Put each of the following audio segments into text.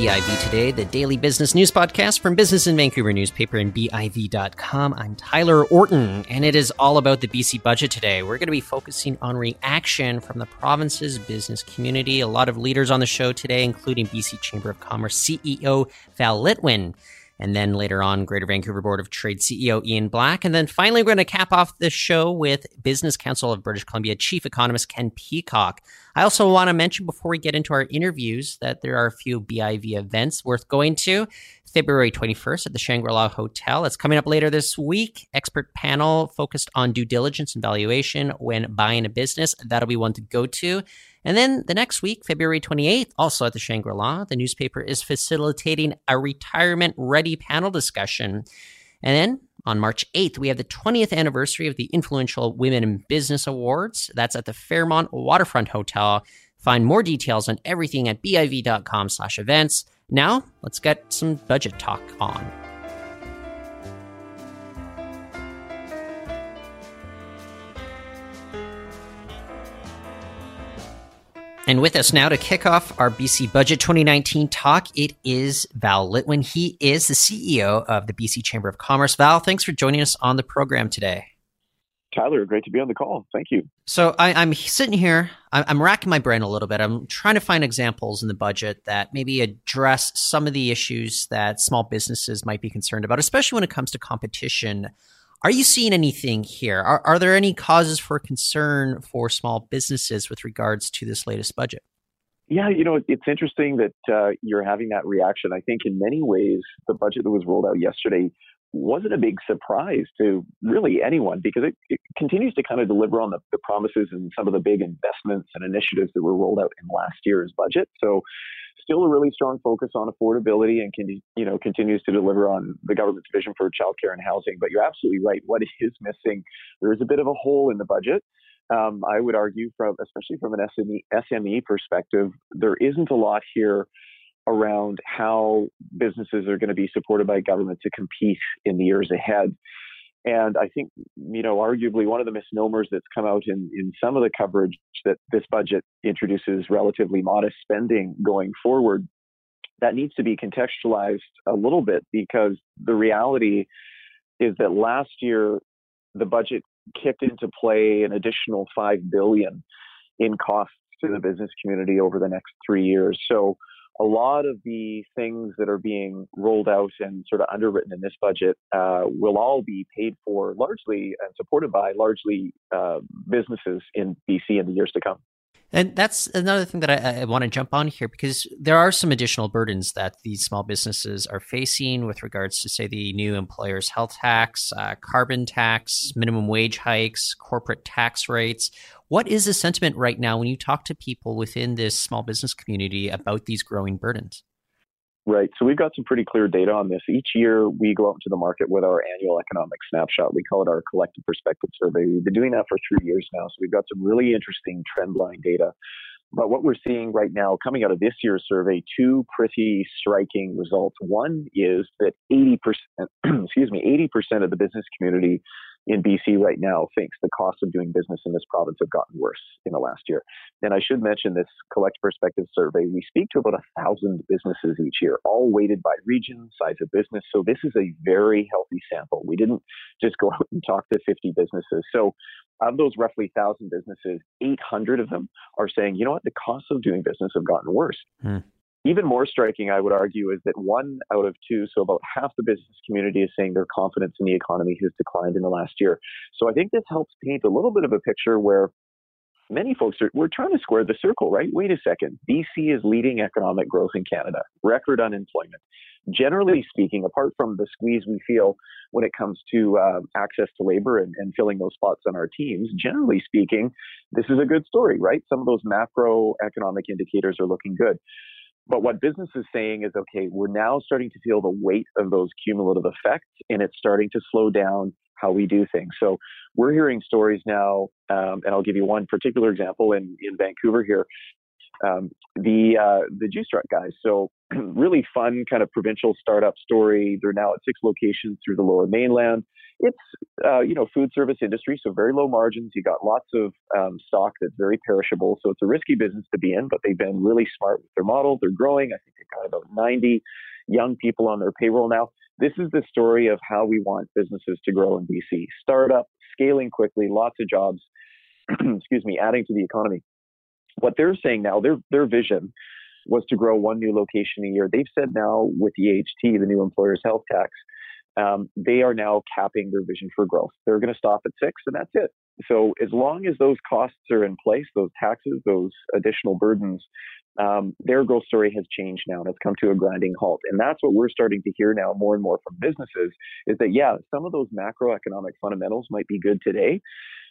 BIV Today, the daily business news podcast from Business in Vancouver newspaper and BIV.com. I'm Tyler Orton, and it is all about the BC budget today. We're going to be focusing on reaction from the province's business community. A lot of leaders on the show today, including BC Chamber of Commerce CEO Val Litwin. And then later on, Greater Vancouver Board of Trade CEO Ian Black. And then finally, we're going to cap off the show with Business Council of British Columbia Chief Economist Ken Peacock. I also want to mention before we get into our interviews that there are a few BIV events worth going to. February 21st at the Shangri La Hotel. It's coming up later this week. Expert panel focused on due diligence and valuation when buying a business. That'll be one to go to. And then the next week, February 28th, also at the Shangri La, the newspaper is facilitating a retirement ready panel discussion. And then on March 8th, we have the 20th anniversary of the Influential Women in Business Awards. That's at the Fairmont Waterfront Hotel. Find more details on everything at biv.com slash events. Now, let's get some budget talk on. And with us now to kick off our BC Budget 2019 talk, it is Val Litwin. He is the CEO of the BC Chamber of Commerce. Val, thanks for joining us on the program today. Tyler, great to be on the call. Thank you. So I, am sitting here, I'm, I'm racking my brain a little bit. I'm trying to find examples in the budget that maybe address some of the issues that small businesses might be concerned about, especially when it comes to competition are you seeing anything here? Are, are there any causes for concern for small businesses with regards to this latest budget? Yeah, you know, it's interesting that uh, you're having that reaction. I think in many ways, the budget that was rolled out yesterday wasn't a big surprise to really anyone because it, it continues to kind of deliver on the, the, promises and some of the big investments and initiatives that were rolled out in last year's budget. So still a really strong focus on affordability and can you know continues to deliver on the government's vision for childcare and housing. But you're absolutely right. What is missing? There is a bit of a hole in the budget. Um, I would argue, from especially from an SME SME perspective, there isn't a lot here around how businesses are going to be supported by government to compete in the years ahead. And I think, you know, arguably one of the misnomers that's come out in, in some of the coverage that this budget introduces relatively modest spending going forward, that needs to be contextualized a little bit because the reality is that last year the budget kicked into play an additional 5 billion in costs to the business community over the next 3 years. So a lot of the things that are being rolled out and sort of underwritten in this budget uh, will all be paid for largely and supported by largely uh, businesses in BC in the years to come. And that's another thing that I, I, want to jump on here because there are some additional burdens that these small businesses are facing with regards to, say, the new employer's health tax, uh, carbon tax, minimum wage hikes, corporate tax rates. What is the sentiment right now when you talk to people within this small business community about these growing burdens? Right. So we've got some pretty clear data on this. Each year we go out into the market with our annual economic snapshot. We call it our collective perspective survey. We've been doing that for three years now. So we've got some really interesting trend line data. But what we're seeing right now coming out of this year's survey, two pretty striking results. One is that 80%, excuse me, 80% of the business community in BC right now thinks the cost of doing business in this province have gotten worse in the last year. And I should mention this Collective Perspective survey. We speak to about a thousand businesses each year, all weighted by region, size of business. So this is a very healthy sample. We didn't just go out and talk to 50 businesses. So of those roughly 1,000 businesses, 800 of them are saying, you know what, the costs of doing business have gotten worse. Hmm. Even more striking, I would argue, is that one out of two, so about half the business community is saying their confidence in the economy has declined in the last year. So I think this helps paint a little bit of a picture where many folks are we're trying to square the circle, right? Wait a second. BC is leading economic growth in Canada, record unemployment. Generally speaking, apart from the squeeze we feel when it comes to uh, access to labor and, and filling those spots on our teams, generally speaking, this is a good story, right? Some of those macroeconomic indicators are looking good. But what business is saying is, okay, we're now starting to feel the weight of those cumulative effects, and it's starting to slow down how we do things. So we're hearing stories now, um, and I'll give you one particular example in, in Vancouver here. Um, the uh, the Juice Truck guys. So really fun kind of provincial startup story. They're now at six locations through the Lower Mainland, it's uh, you know food service industry, so very low margins. You got lots of um, stock that's very perishable, so it's a risky business to be in. But they've been really smart with their model. They're growing. I think they've got about 90 young people on their payroll now. This is the story of how we want businesses to grow in BC: startup, scaling quickly, lots of jobs. excuse me, adding to the economy. What they're saying now, their their vision was to grow one new location a year. They've said now with EHT, the new employer's health tax, um, they are now capping their vision for growth. They're going to stop at six, and that's it. So as long as those costs are in place, those taxes, those additional burdens, um, their growth story has changed now and it's come to a grinding halt. And that's what we're starting to hear now more and more from businesses is that, yeah, some of those macroeconomic fundamentals might be good today,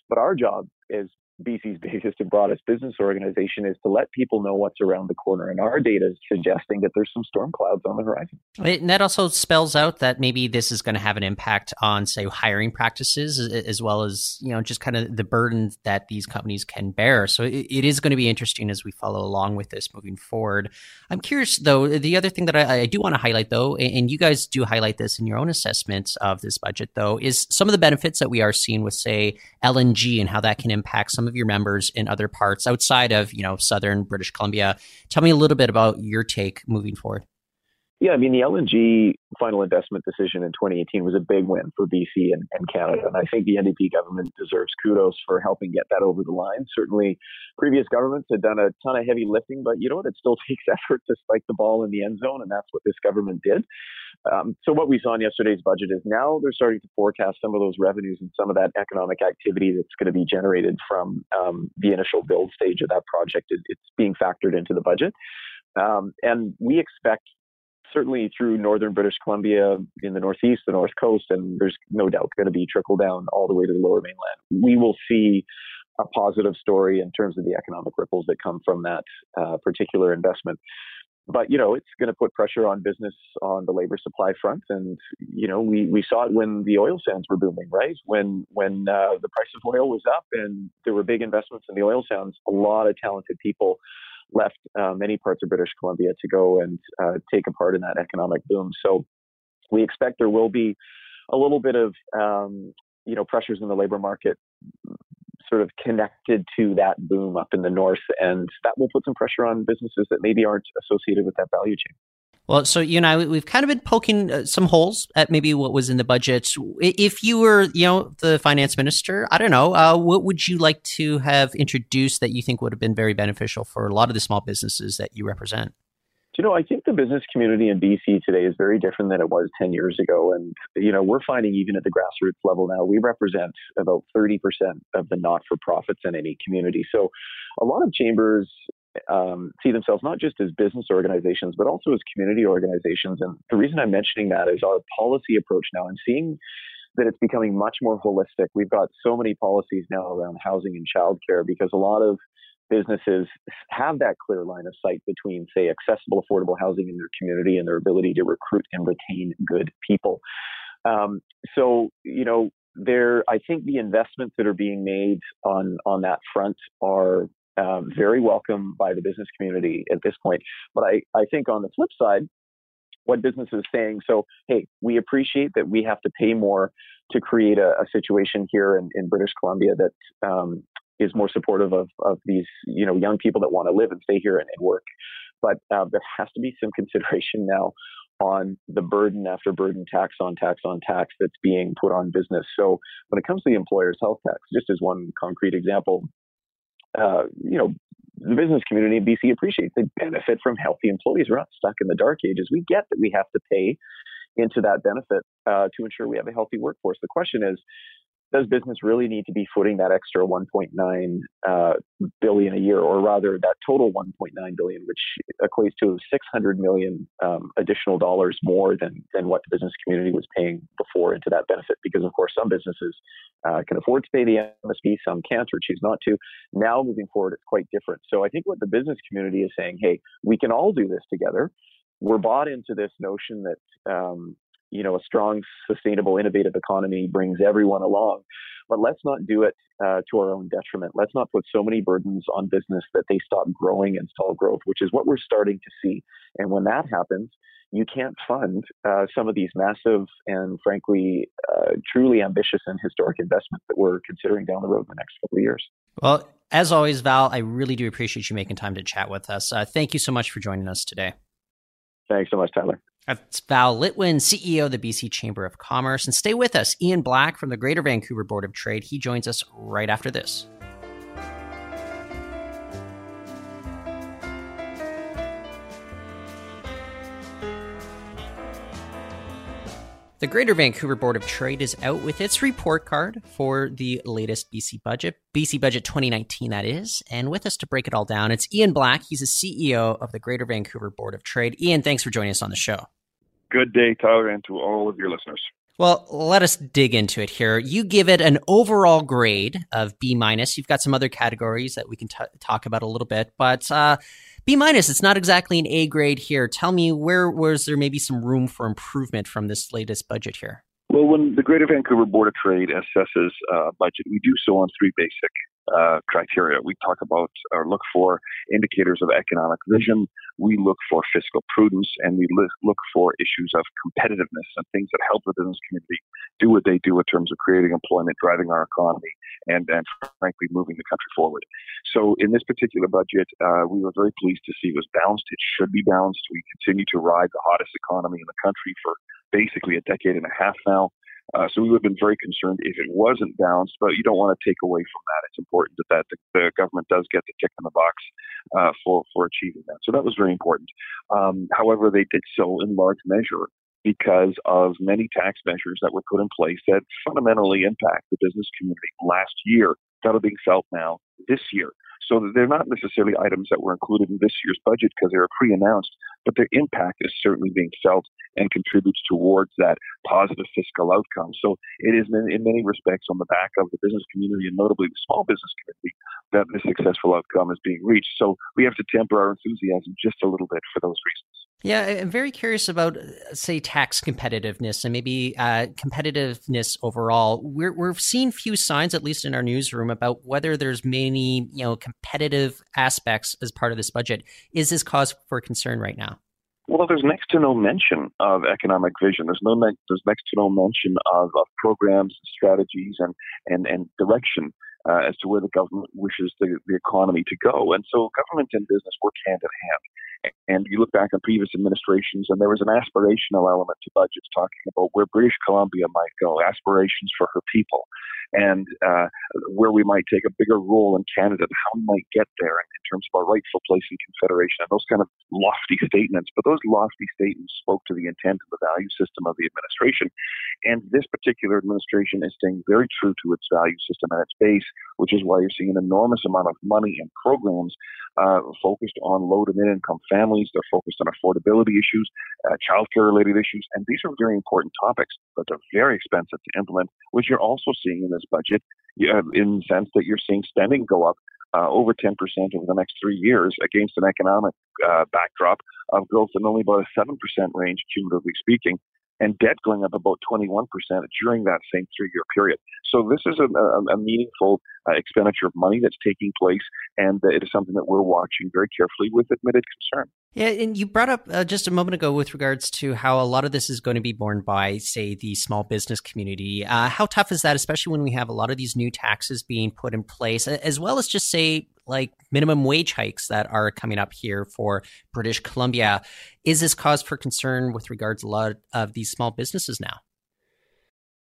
but our job as BC's biggest and broadest business organization is to let people know what's around the corner. And our data is suggesting that there's some storm clouds on the horizon. And that also spells out that maybe this is going to have an impact on, say, hiring practices, as well as, you know, just kind of the burden that these companies can bear. So it, is going to be interesting as we follow along with this moving forward. I'm curious, though, the other thing that I, I do want to highlight, though, and you guys do highlight this in your own assessments of this budget, though, is some of the benefits that we are seeing with, say, LNG and how that can impact some of your members in other parts outside of you know southern British Columbia. Tell me a little bit about your take moving forward. Yeah, I mean, the LNG final investment decision in 2018 was a big win for BC and, and, Canada. And I think the NDP government deserves kudos for helping get that over the line. Certainly, previous governments had done a ton of heavy lifting, but you know what? It still takes effort to spike the ball in the end zone, and that's what this government did. Um, so, what we saw in yesterday's budget is now they're starting to forecast some of those revenues and some of that economic activity that's going to be generated from um, the initial build stage of that project. It, it's being factored into the budget. Um, and we expect certainly through northern British Columbia in the northeast, the north coast, and there's no doubt going to be trickle down all the way to the lower mainland. We will see a positive story in terms of the economic ripples that come from that uh, particular investment. But you know, it's going to put pressure on business on the labor supply front, and you know, we, we saw it when the oil sands were booming, right? When when uh, the price of oil was up and there were big investments in the oil sands, a lot of talented people left uh, many parts of British Columbia to go and uh, take a part in that economic boom. So we expect there will be a little bit of um, you know pressures in the labor market sort of connected to that boom up in the north and that will put some pressure on businesses that maybe aren't associated with that value chain well, so you and I, we've kind of been poking uh, some holes at maybe what was in the budget. If you were, you know, the finance minister, I don't know, uh, what would you like to have introduced that you think would have been very beneficial for a lot of the small businesses that you represent? You know, I think the business community in BC today is very different than it was 10 years ago. And, you know, we're finding even at the grassroots level now, we represent about 30% of the not for profits in any community. So a lot of chambers um, see themselves not just as business organizations, but also as community organizations. And the reason I'm mentioning that is our policy approach now. I'm seeing that it's becoming much more holistic. We've got so many policies now around housing and childcare because a lot of businesses have that clear line of sight between, say, accessible, affordable housing in their community and their ability to recruit and retain good people. Um, so, you know, there, I think the investments that are being made on on that front are um, very welcome by the business community at this point. But I, I think on the flip side, what business is saying, so, hey, we appreciate that we have to pay more to create a, a situation here in, in, British Columbia that um, is more supportive of, of these, you know, young people that want to live and stay here and, and work. But uh, there has to be some consideration now on the burden after burden, tax on tax on tax that's being put on business. So when it comes to the employer's health tax, just as one concrete example, uh, you know, the business community in BC appreciates. They benefit from healthy employees. We're not stuck in the dark ages. We get that we have to pay into that benefit uh, to ensure we have a healthy workforce. The question is, does business really need to be footing that extra 1.9 uh, billion a year, or rather that total 1.9 billion, which equates to 600 million um, additional dollars more than than what the business community was paying before into that benefit? Because of course, some businesses uh, can afford to pay the MSP, some can't or choose not to. Now, moving forward, it's quite different. So I think what the business community is saying, hey, we can all do this together. We're bought into this notion that um, you know a strong, sustainable, innovative economy brings everyone along. But let's not do it uh, to our own detriment. Let's not put so many burdens on business that they stop growing and stall growth, which is what we're starting to see. And when that happens, you can't fund uh, some of these massive and frankly uh, truly ambitious and historic investments that we're considering down the road in the next couple of years. Well, as always, Val, I really do appreciate you making time to chat with us. Uh, thank you so much for joining us today. Thanks so much, Tyler. That's Val Litwin, CEO of the BC Chamber of Commerce. And stay with us. Ian Black from the Greater Vancouver Board of Trade. He joins us right after this. The Greater Vancouver Board of Trade is out with its report card for the latest BC budget, BC Budget 2019, that is. And with us to break it all down, it's Ian Black. He's the CEO of the Greater Vancouver Board of Trade. Ian, thanks for joining us on the show. Good day, Tyler, and to all of your listeners. Well, let us dig into it here. You give it an overall grade of B minus. You've got some other categories that we can t- talk about a little bit, but uh, B minus, it's not exactly an A grade here. Tell me where was there maybe some room for improvement from this latest budget here? Well, when the Greater Vancouver Board of Trade assesses uh, budget, we do so on three basic uh, criteria. We talk about or look for indicators of economic vision, we look for fiscal prudence, and we look for issues of competitiveness and things that help the business community do what they do in terms of creating employment, driving our economy, and, and frankly, moving the country forward. So, in this particular budget, uh, we were very pleased to see it was balanced. It should be balanced. We continue to ride the hottest economy in the country for basically a decade and a half now. Uh, so we would have been very concerned if it wasn't balanced, but you don't want to take away from that. It's important that, that the, the government does get the kick in the box uh, for, for achieving that. So that was very important. Um, however, they did so in large measure because of many tax measures that were put in place that fundamentally impact the business community last year that are being felt now this year. So they're not necessarily items that were included in this year's budget because they were pre-announced, but their impact is certainly being felt and contributes towards that positive fiscal outcome. So it is in many respects on the back of the business community and notably the small business community that this successful outcome is being reached. So we have to temper our enthusiasm just a little bit for those reasons. Yeah, I'm very curious about, say, tax competitiveness and maybe uh, competitiveness overall. We're we're seeing few signs, at least in our newsroom, about whether there's many you know competitive aspects as part of this budget. Is this cause for concern right now? Well, there's next to no mention of economic vision. There's no there's next to no mention of, of programs, strategies, and and and direction uh, as to where the government wishes the, the economy to go. And so government and business work hand in hand. And you look back on previous administrations, and there was an aspirational element to budgets talking about where British Columbia might go, aspirations for her people and uh, where we might take a bigger role in Canada and how we might get there in, terms of our rightful place in Confederation and those kind of lofty statements. But those lofty statements spoke to the intent and the value system of the administration. And this particular administration is staying very true to its value system at its base, which is why you're seeing an enormous amount of money and programs uh, focused on low to mid income families. They're focused on affordability issues, uh, childcare related issues, and these are very important topics, but they're very expensive to implement, which you're also seeing in this budget in the sense that you're seeing spending go up uh, over 10% over the next three years against an economic uh, backdrop of growth in only about a 7% range, cumulatively speaking and debt going up about 21% during that same three year period. So this is a, a, a meaningful uh, expenditure of money that's taking place, and it is something that we're watching very carefully with admitted concern. Yeah, and you brought up uh, just a moment ago with regards to how a lot of this is going to be borne by, say, the small business community. Uh, how tough is that, especially when we have a lot of these new taxes being put in place, as well as just say like minimum wage hikes that are coming up here for British Columbia. Is this cause for concern with regards to a lot of these small businesses now?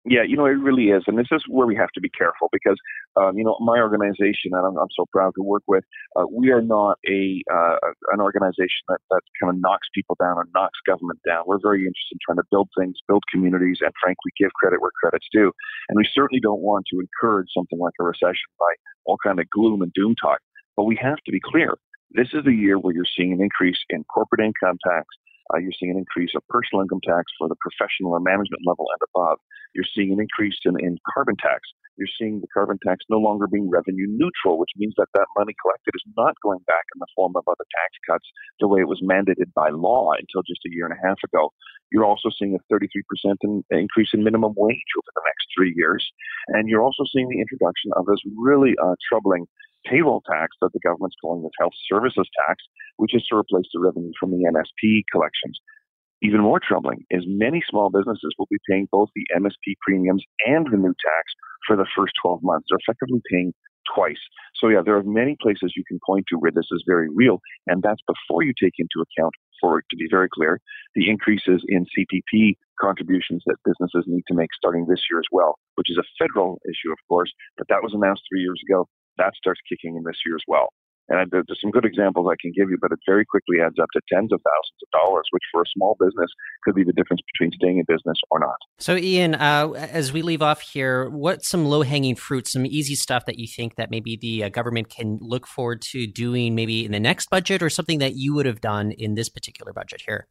Yeah, you know, it really is. And this is where we have to be careful because, um, you know, my organization that I'm, I'm so proud to work with, uh, we are not a uh, an organization that, that kind of knocks people down or knocks government down. We're very interested in trying to build things, build communities, and frankly, give credit where credit's due. And we certainly don't want to encourage something like a recession by all kind of gloom and doom talk. But we have to be clear. This is the year where you're seeing an increase in corporate income tax. Uh, you're seeing an increase of personal income tax for the professional or management level and above. You're seeing an increase in, in carbon tax. You're seeing the carbon tax no longer being revenue neutral, which means that that money collected is not going back in the form of other tax cuts the way it was mandated by law until just a year and a half ago. You're also seeing a 33% in, increase in minimum wage over the next three years. And you're also seeing the introduction of this really uh, troubling payroll tax that the government's calling the health services tax, which is to replace the revenue from the MSP collections. even more troubling is many small businesses will be paying both the MSP premiums and the new tax for the first 12 months. They're effectively paying twice. So yeah, there are many places you can point to where this is very real, and that's before you take into account, for to be very clear, the increases in CPP contributions that businesses need to make starting this year as well, which is a federal issue, of course, but that was announced three years ago. That starts kicking in this year as well. And there's some good examples I can give you, but it very quickly adds up to tens of thousands of dollars, which for a small business could be the difference between staying in business or not. So, Ian, uh, as we leave off here, what's some low hanging fruit, some easy stuff that you think that maybe the uh, government can look forward to doing maybe in the next budget or something that you would have done in this particular budget here?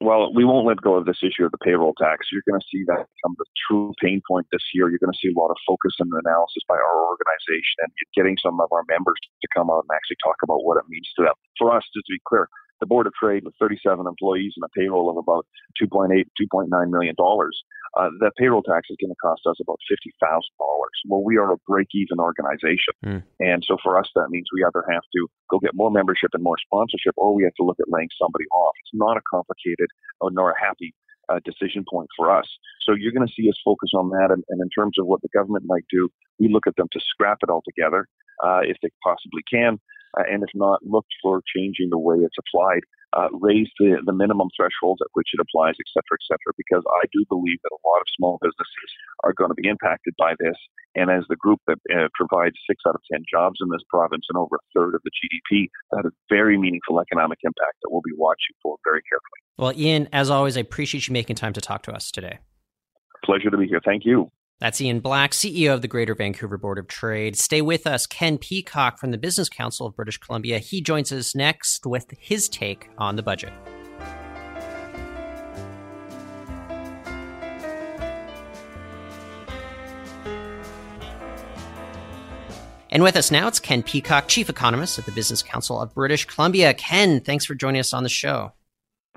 Well, we won't let go of this issue of the payroll tax. You're going to see that become the true pain point this year. You're going to see a lot of focus and analysis by our organization and getting some of our members to come out and actually talk about what it means to them. For us, just to be clear, the Board of Trade with 37 employees and a payroll of about 2.8, 2.9 million dollars, uh, that payroll tax is going to cost us about fifty thousand dollars. Well, we are a break-even organization, mm. and so for us, that means we either have to go get more membership and more sponsorship, or we have to look at laying somebody off. It's not a complicated or nor a happy uh, decision point for us. So you're going to see us focus on that. And, and, in terms of what the government might do, we look at them to scrap it altogether uh, if they possibly can uh, and if not, look for changing the way it's applied, uh, raise the, the minimum thresholds at which it applies, et cetera, et cetera, because I do believe that a lot of small businesses are going to be impacted by this. And as the group that uh, provides six out of 10 jobs in this province and over a third of the GDP, that is very meaningful economic impact that we'll be watching for very carefully. Well, Ian, as always, I appreciate you making time to talk to us today. Pleasure to be here. Thank you. That's Ian Black, CEO of the Greater Vancouver Board of Trade. Stay with us. Ken Peacock from the Business Council of British Columbia. He joins us next with his take on the budget. And with us now, it's Ken Peacock, Chief Economist at the Business Council of British Columbia. Ken, thanks for joining us on the show.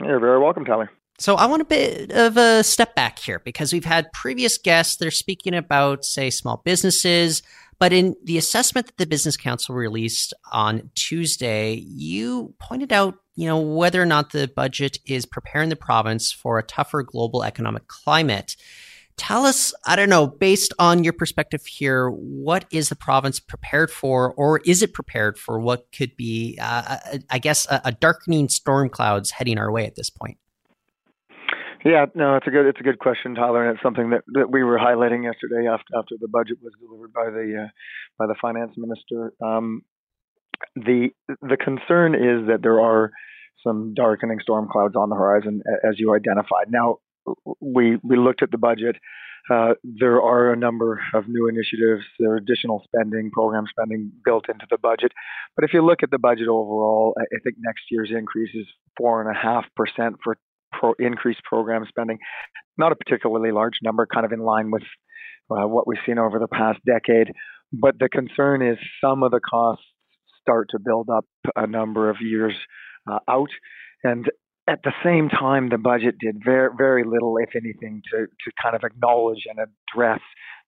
You're very welcome, Tyler. So I want a bit of a step back here because we've had previous guests that are speaking about, say, small businesses. But in the assessment that the Business Council released on Tuesday, you pointed out, you know, whether or not the budget is preparing the province for a tougher global economic climate. Tell us, I don't know, based on your perspective here, what is the province prepared for, or is it prepared for what could be, uh, I guess, a, a darkening storm clouds heading our way at this point? Yeah, no, it's a good it's a good question, Tyler, and it's something that, that we were highlighting yesterday after after the budget was delivered by the uh, by the finance minister. Um, the the concern is that there are some darkening storm clouds on the horizon, as you identified. Now, we we looked at the budget. Uh, there are a number of new initiatives. There are additional spending, program spending built into the budget. But if you look at the budget overall, I think next year's increase is four and a half percent for pro- increased program spending. Not a particularly large number, kind of in line with uh, what we've seen over the past decade. But the concern is some of the costs start to build up a number of years uh, out. And at the same time, the budget did very, very little, if anything, to, to kind of acknowledge and address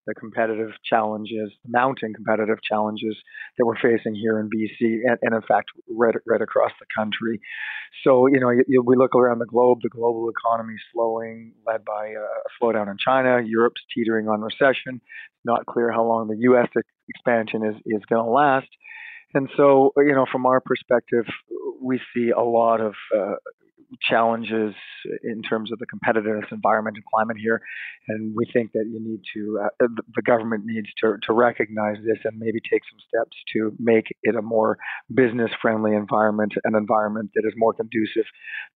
the competitive challenges, the mounting competitive challenges that we're facing here in BC, and, and in fact, right, right across the country. So, you know, you, you, we look around the globe, the global economy slowing, led by a slowdown in China. Europe's teetering on recession. Not clear how long the U.S. expansion is, is going to last. And so, you know, from our perspective, we see a lot of uh, challenges in terms of the competitiveness environment and climate here. And we think that you need to, uh, the government needs to, to recognize this and maybe take some steps to make it a more business friendly environment, an environment that is more conducive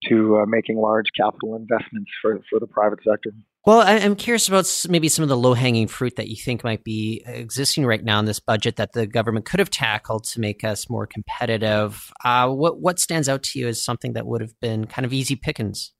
to uh, making large capital investments for, for the private sector. Well, I'm curious about maybe some of the low hanging fruit that you think might be existing right now in this budget that the government could have tackled to make us more competitive. Uh, what what stands out to you as something that would have been kind of easy pickings?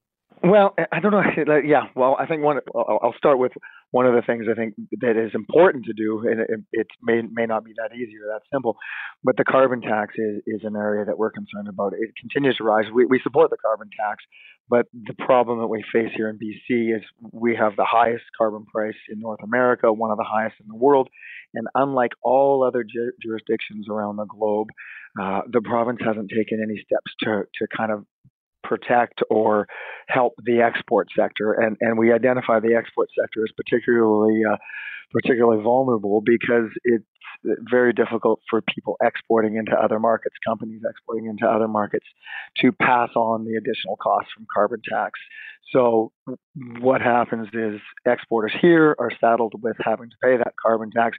Well, I don't know. Yeah, well, I think one. I'll start with one of the things I think that is important to do, and it, it may may not be that easy or that simple, but the carbon tax is, is an area that we're concerned about. It continues to rise. We we support the carbon tax, but the problem that we face here in BC is we have the highest carbon price in North America, one of the highest in the world, and unlike all other ju- jurisdictions around the globe, uh, the province hasn't taken any steps to to kind of protect or help the export sector, and and we identify the export sector as particularly uh, particularly vulnerable because it's very difficult for people exporting into other markets, companies exporting into other markets, to pass on the additional costs from carbon tax. So what happens is exporters here are saddled with having to pay that carbon tax,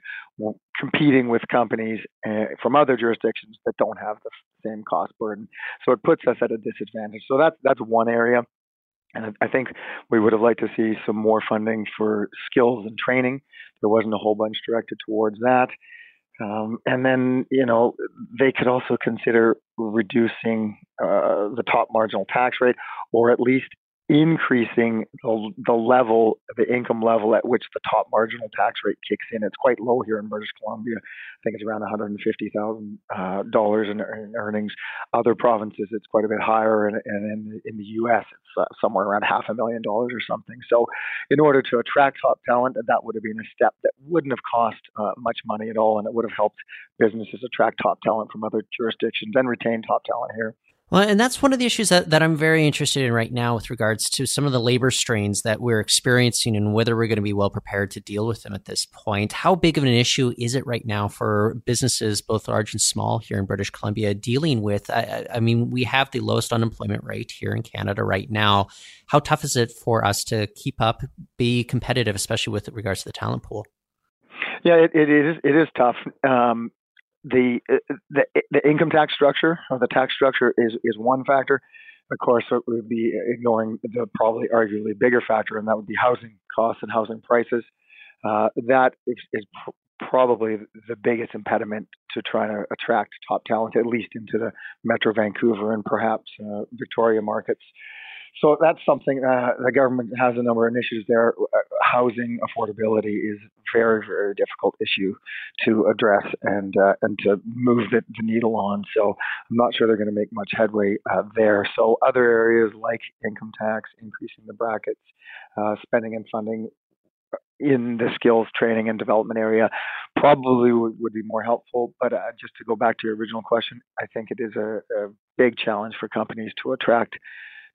competing with companies uh, from other jurisdictions that don't have the same cost burden. So it puts us at a disadvantage. So that's that's one area. And I think we would have liked to see some more funding for skills and training. There wasn't a whole bunch directed towards that. Um, and then, you know, they could also consider reducing uh, the top marginal tax rate or at least increasing the, the level, the income level at which the top marginal tax rate kicks in. It's quite low here in British Columbia. I think it's around $150,000 uh, in, in, earnings. Other provinces, it's quite a bit higher, and, and in, in the U.S., it's uh, somewhere around half a million dollars or something. So, in order to attract top talent, that would have been a step that wouldn't have cost uh, much money at all, and it would have helped businesses attract top talent from other jurisdictions and retain top talent here. Well, and that's one of the issues that, that I'm very interested in right now with regards to some of the labor strains that we're experiencing and whether we're going to be well prepared to deal with them at this point. How big of an issue is it right now for businesses, both large and small, here in British Columbia, dealing with? I, I mean, we have the lowest unemployment rate here in Canada right now. How tough is it for us to keep up, be competitive, especially with regards to the talent pool? Yeah, it, it is. It is tough. Um, the, uh, the the income tax structure or the tax structure is is one factor. Of course, it would be ignoring the probably arguably bigger factor, and that would be housing costs and housing prices. Uh, that is, is pr- probably the biggest impediment to trying to attract top talent, at least into the Metro Vancouver and perhaps uh, Victoria markets. So that's something uh, the government has a number of initiatives there. Uh, housing affordability is a very, very difficult issue to address and uh, and to move the, the, needle on. So I'm not sure they're going to make much headway uh, there. So other areas like income tax, increasing the brackets, uh, spending and funding in the skills training and development area probably would, would be more helpful. But uh, just to go back to your original question, I think it is a, a big challenge for companies to attract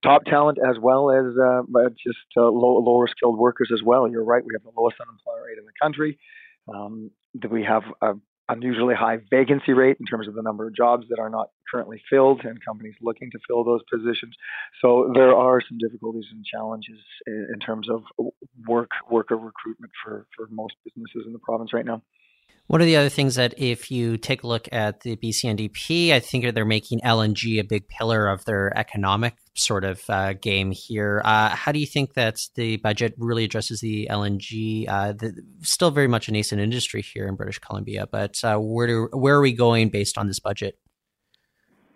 top talent as well as uh, just uh, low, lower skilled workers as well. You're right. We have the lowest unemployment rate in the country. Um, we have a unusually high vacancy rate in terms of the number of jobs that are not currently filled and companies looking to fill those positions. So there are some difficulties and challenges in terms of work worker recruitment for, for most businesses in the province right now. One of the other things that, if you take a look at the BCNDP, I think they're making LNG a big pillar of their economic sort of uh, game here. Uh, how do you think that the budget really addresses the LNG? Uh, the, still very much a nascent industry here in British Columbia, but uh, where do, where are we going based on this budget?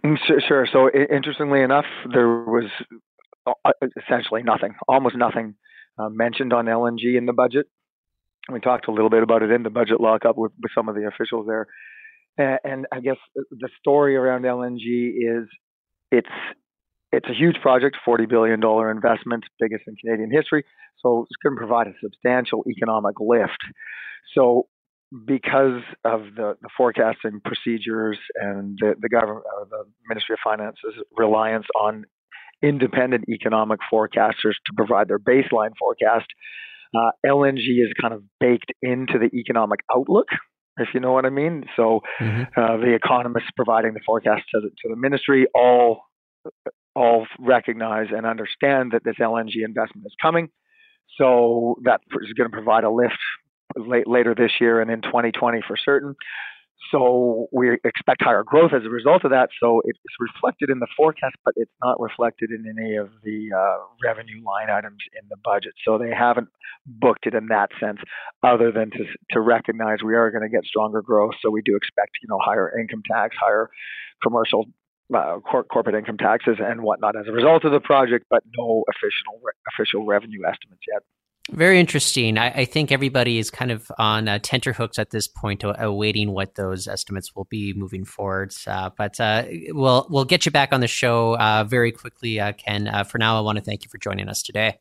Mm, sure. So, interestingly enough, there was uh, essentially nothing, almost nothing uh, mentioned on LNG in the budget we talked a little bit about it in the budget lockup with, with some of the officials there. And I guess the story around LNG is it's it's a huge project, forty billion dollar investment, biggest in Canadian history. So it's going to provide a substantial economic lift. So because of the, the forecasting procedures and the, the government, uh, the Ministry of Finance's reliance on independent economic forecasters to provide their baseline forecast, uh, LNG is kind of baked into the economic outlook, if you know what I mean. So mm-hmm. uh, the economists providing the forecast to the, to the ministry all all recognize and understand that this LNG investment is coming. So that is going to provide a lift late, later this year and in 2020 for certain. So we expect higher growth as a result of that. So it's reflected in the forecast, but it's not reflected in any of the uh, revenue line items in the budget. So they haven't booked it in that sense, other than to to recognize we are going to get stronger growth. So we do expect you know higher income tax, higher commercial uh, cor- corporate income taxes and whatnot as a result of the project, but no official official revenue estimates yet. Very interesting. I, I, think everybody is kind of on uh, tenterhooks at this point, awaiting what those estimates will be moving forward. Uh, but uh, we'll we'll get you back on the show uh, very quickly, uh, Ken. Uh, for now, I want to thank you for joining us today.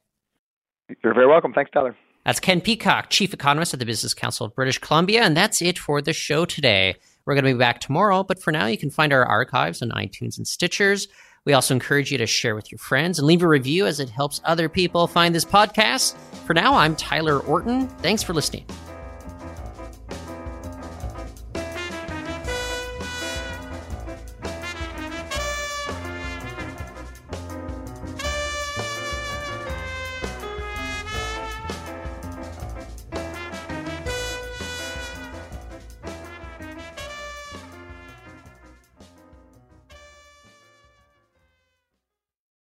You're very welcome. Thanks, Tyler. That's Ken Peacock, Chief Economist at the Business Council of British Columbia, and that's it for the show today. We're going to be back tomorrow, but for now, you can find our archives on iTunes and Stitchers. We also encourage you to share with your friends and leave a review as it helps other people find this podcast. For now, I'm Tyler Orton. Thanks for listening.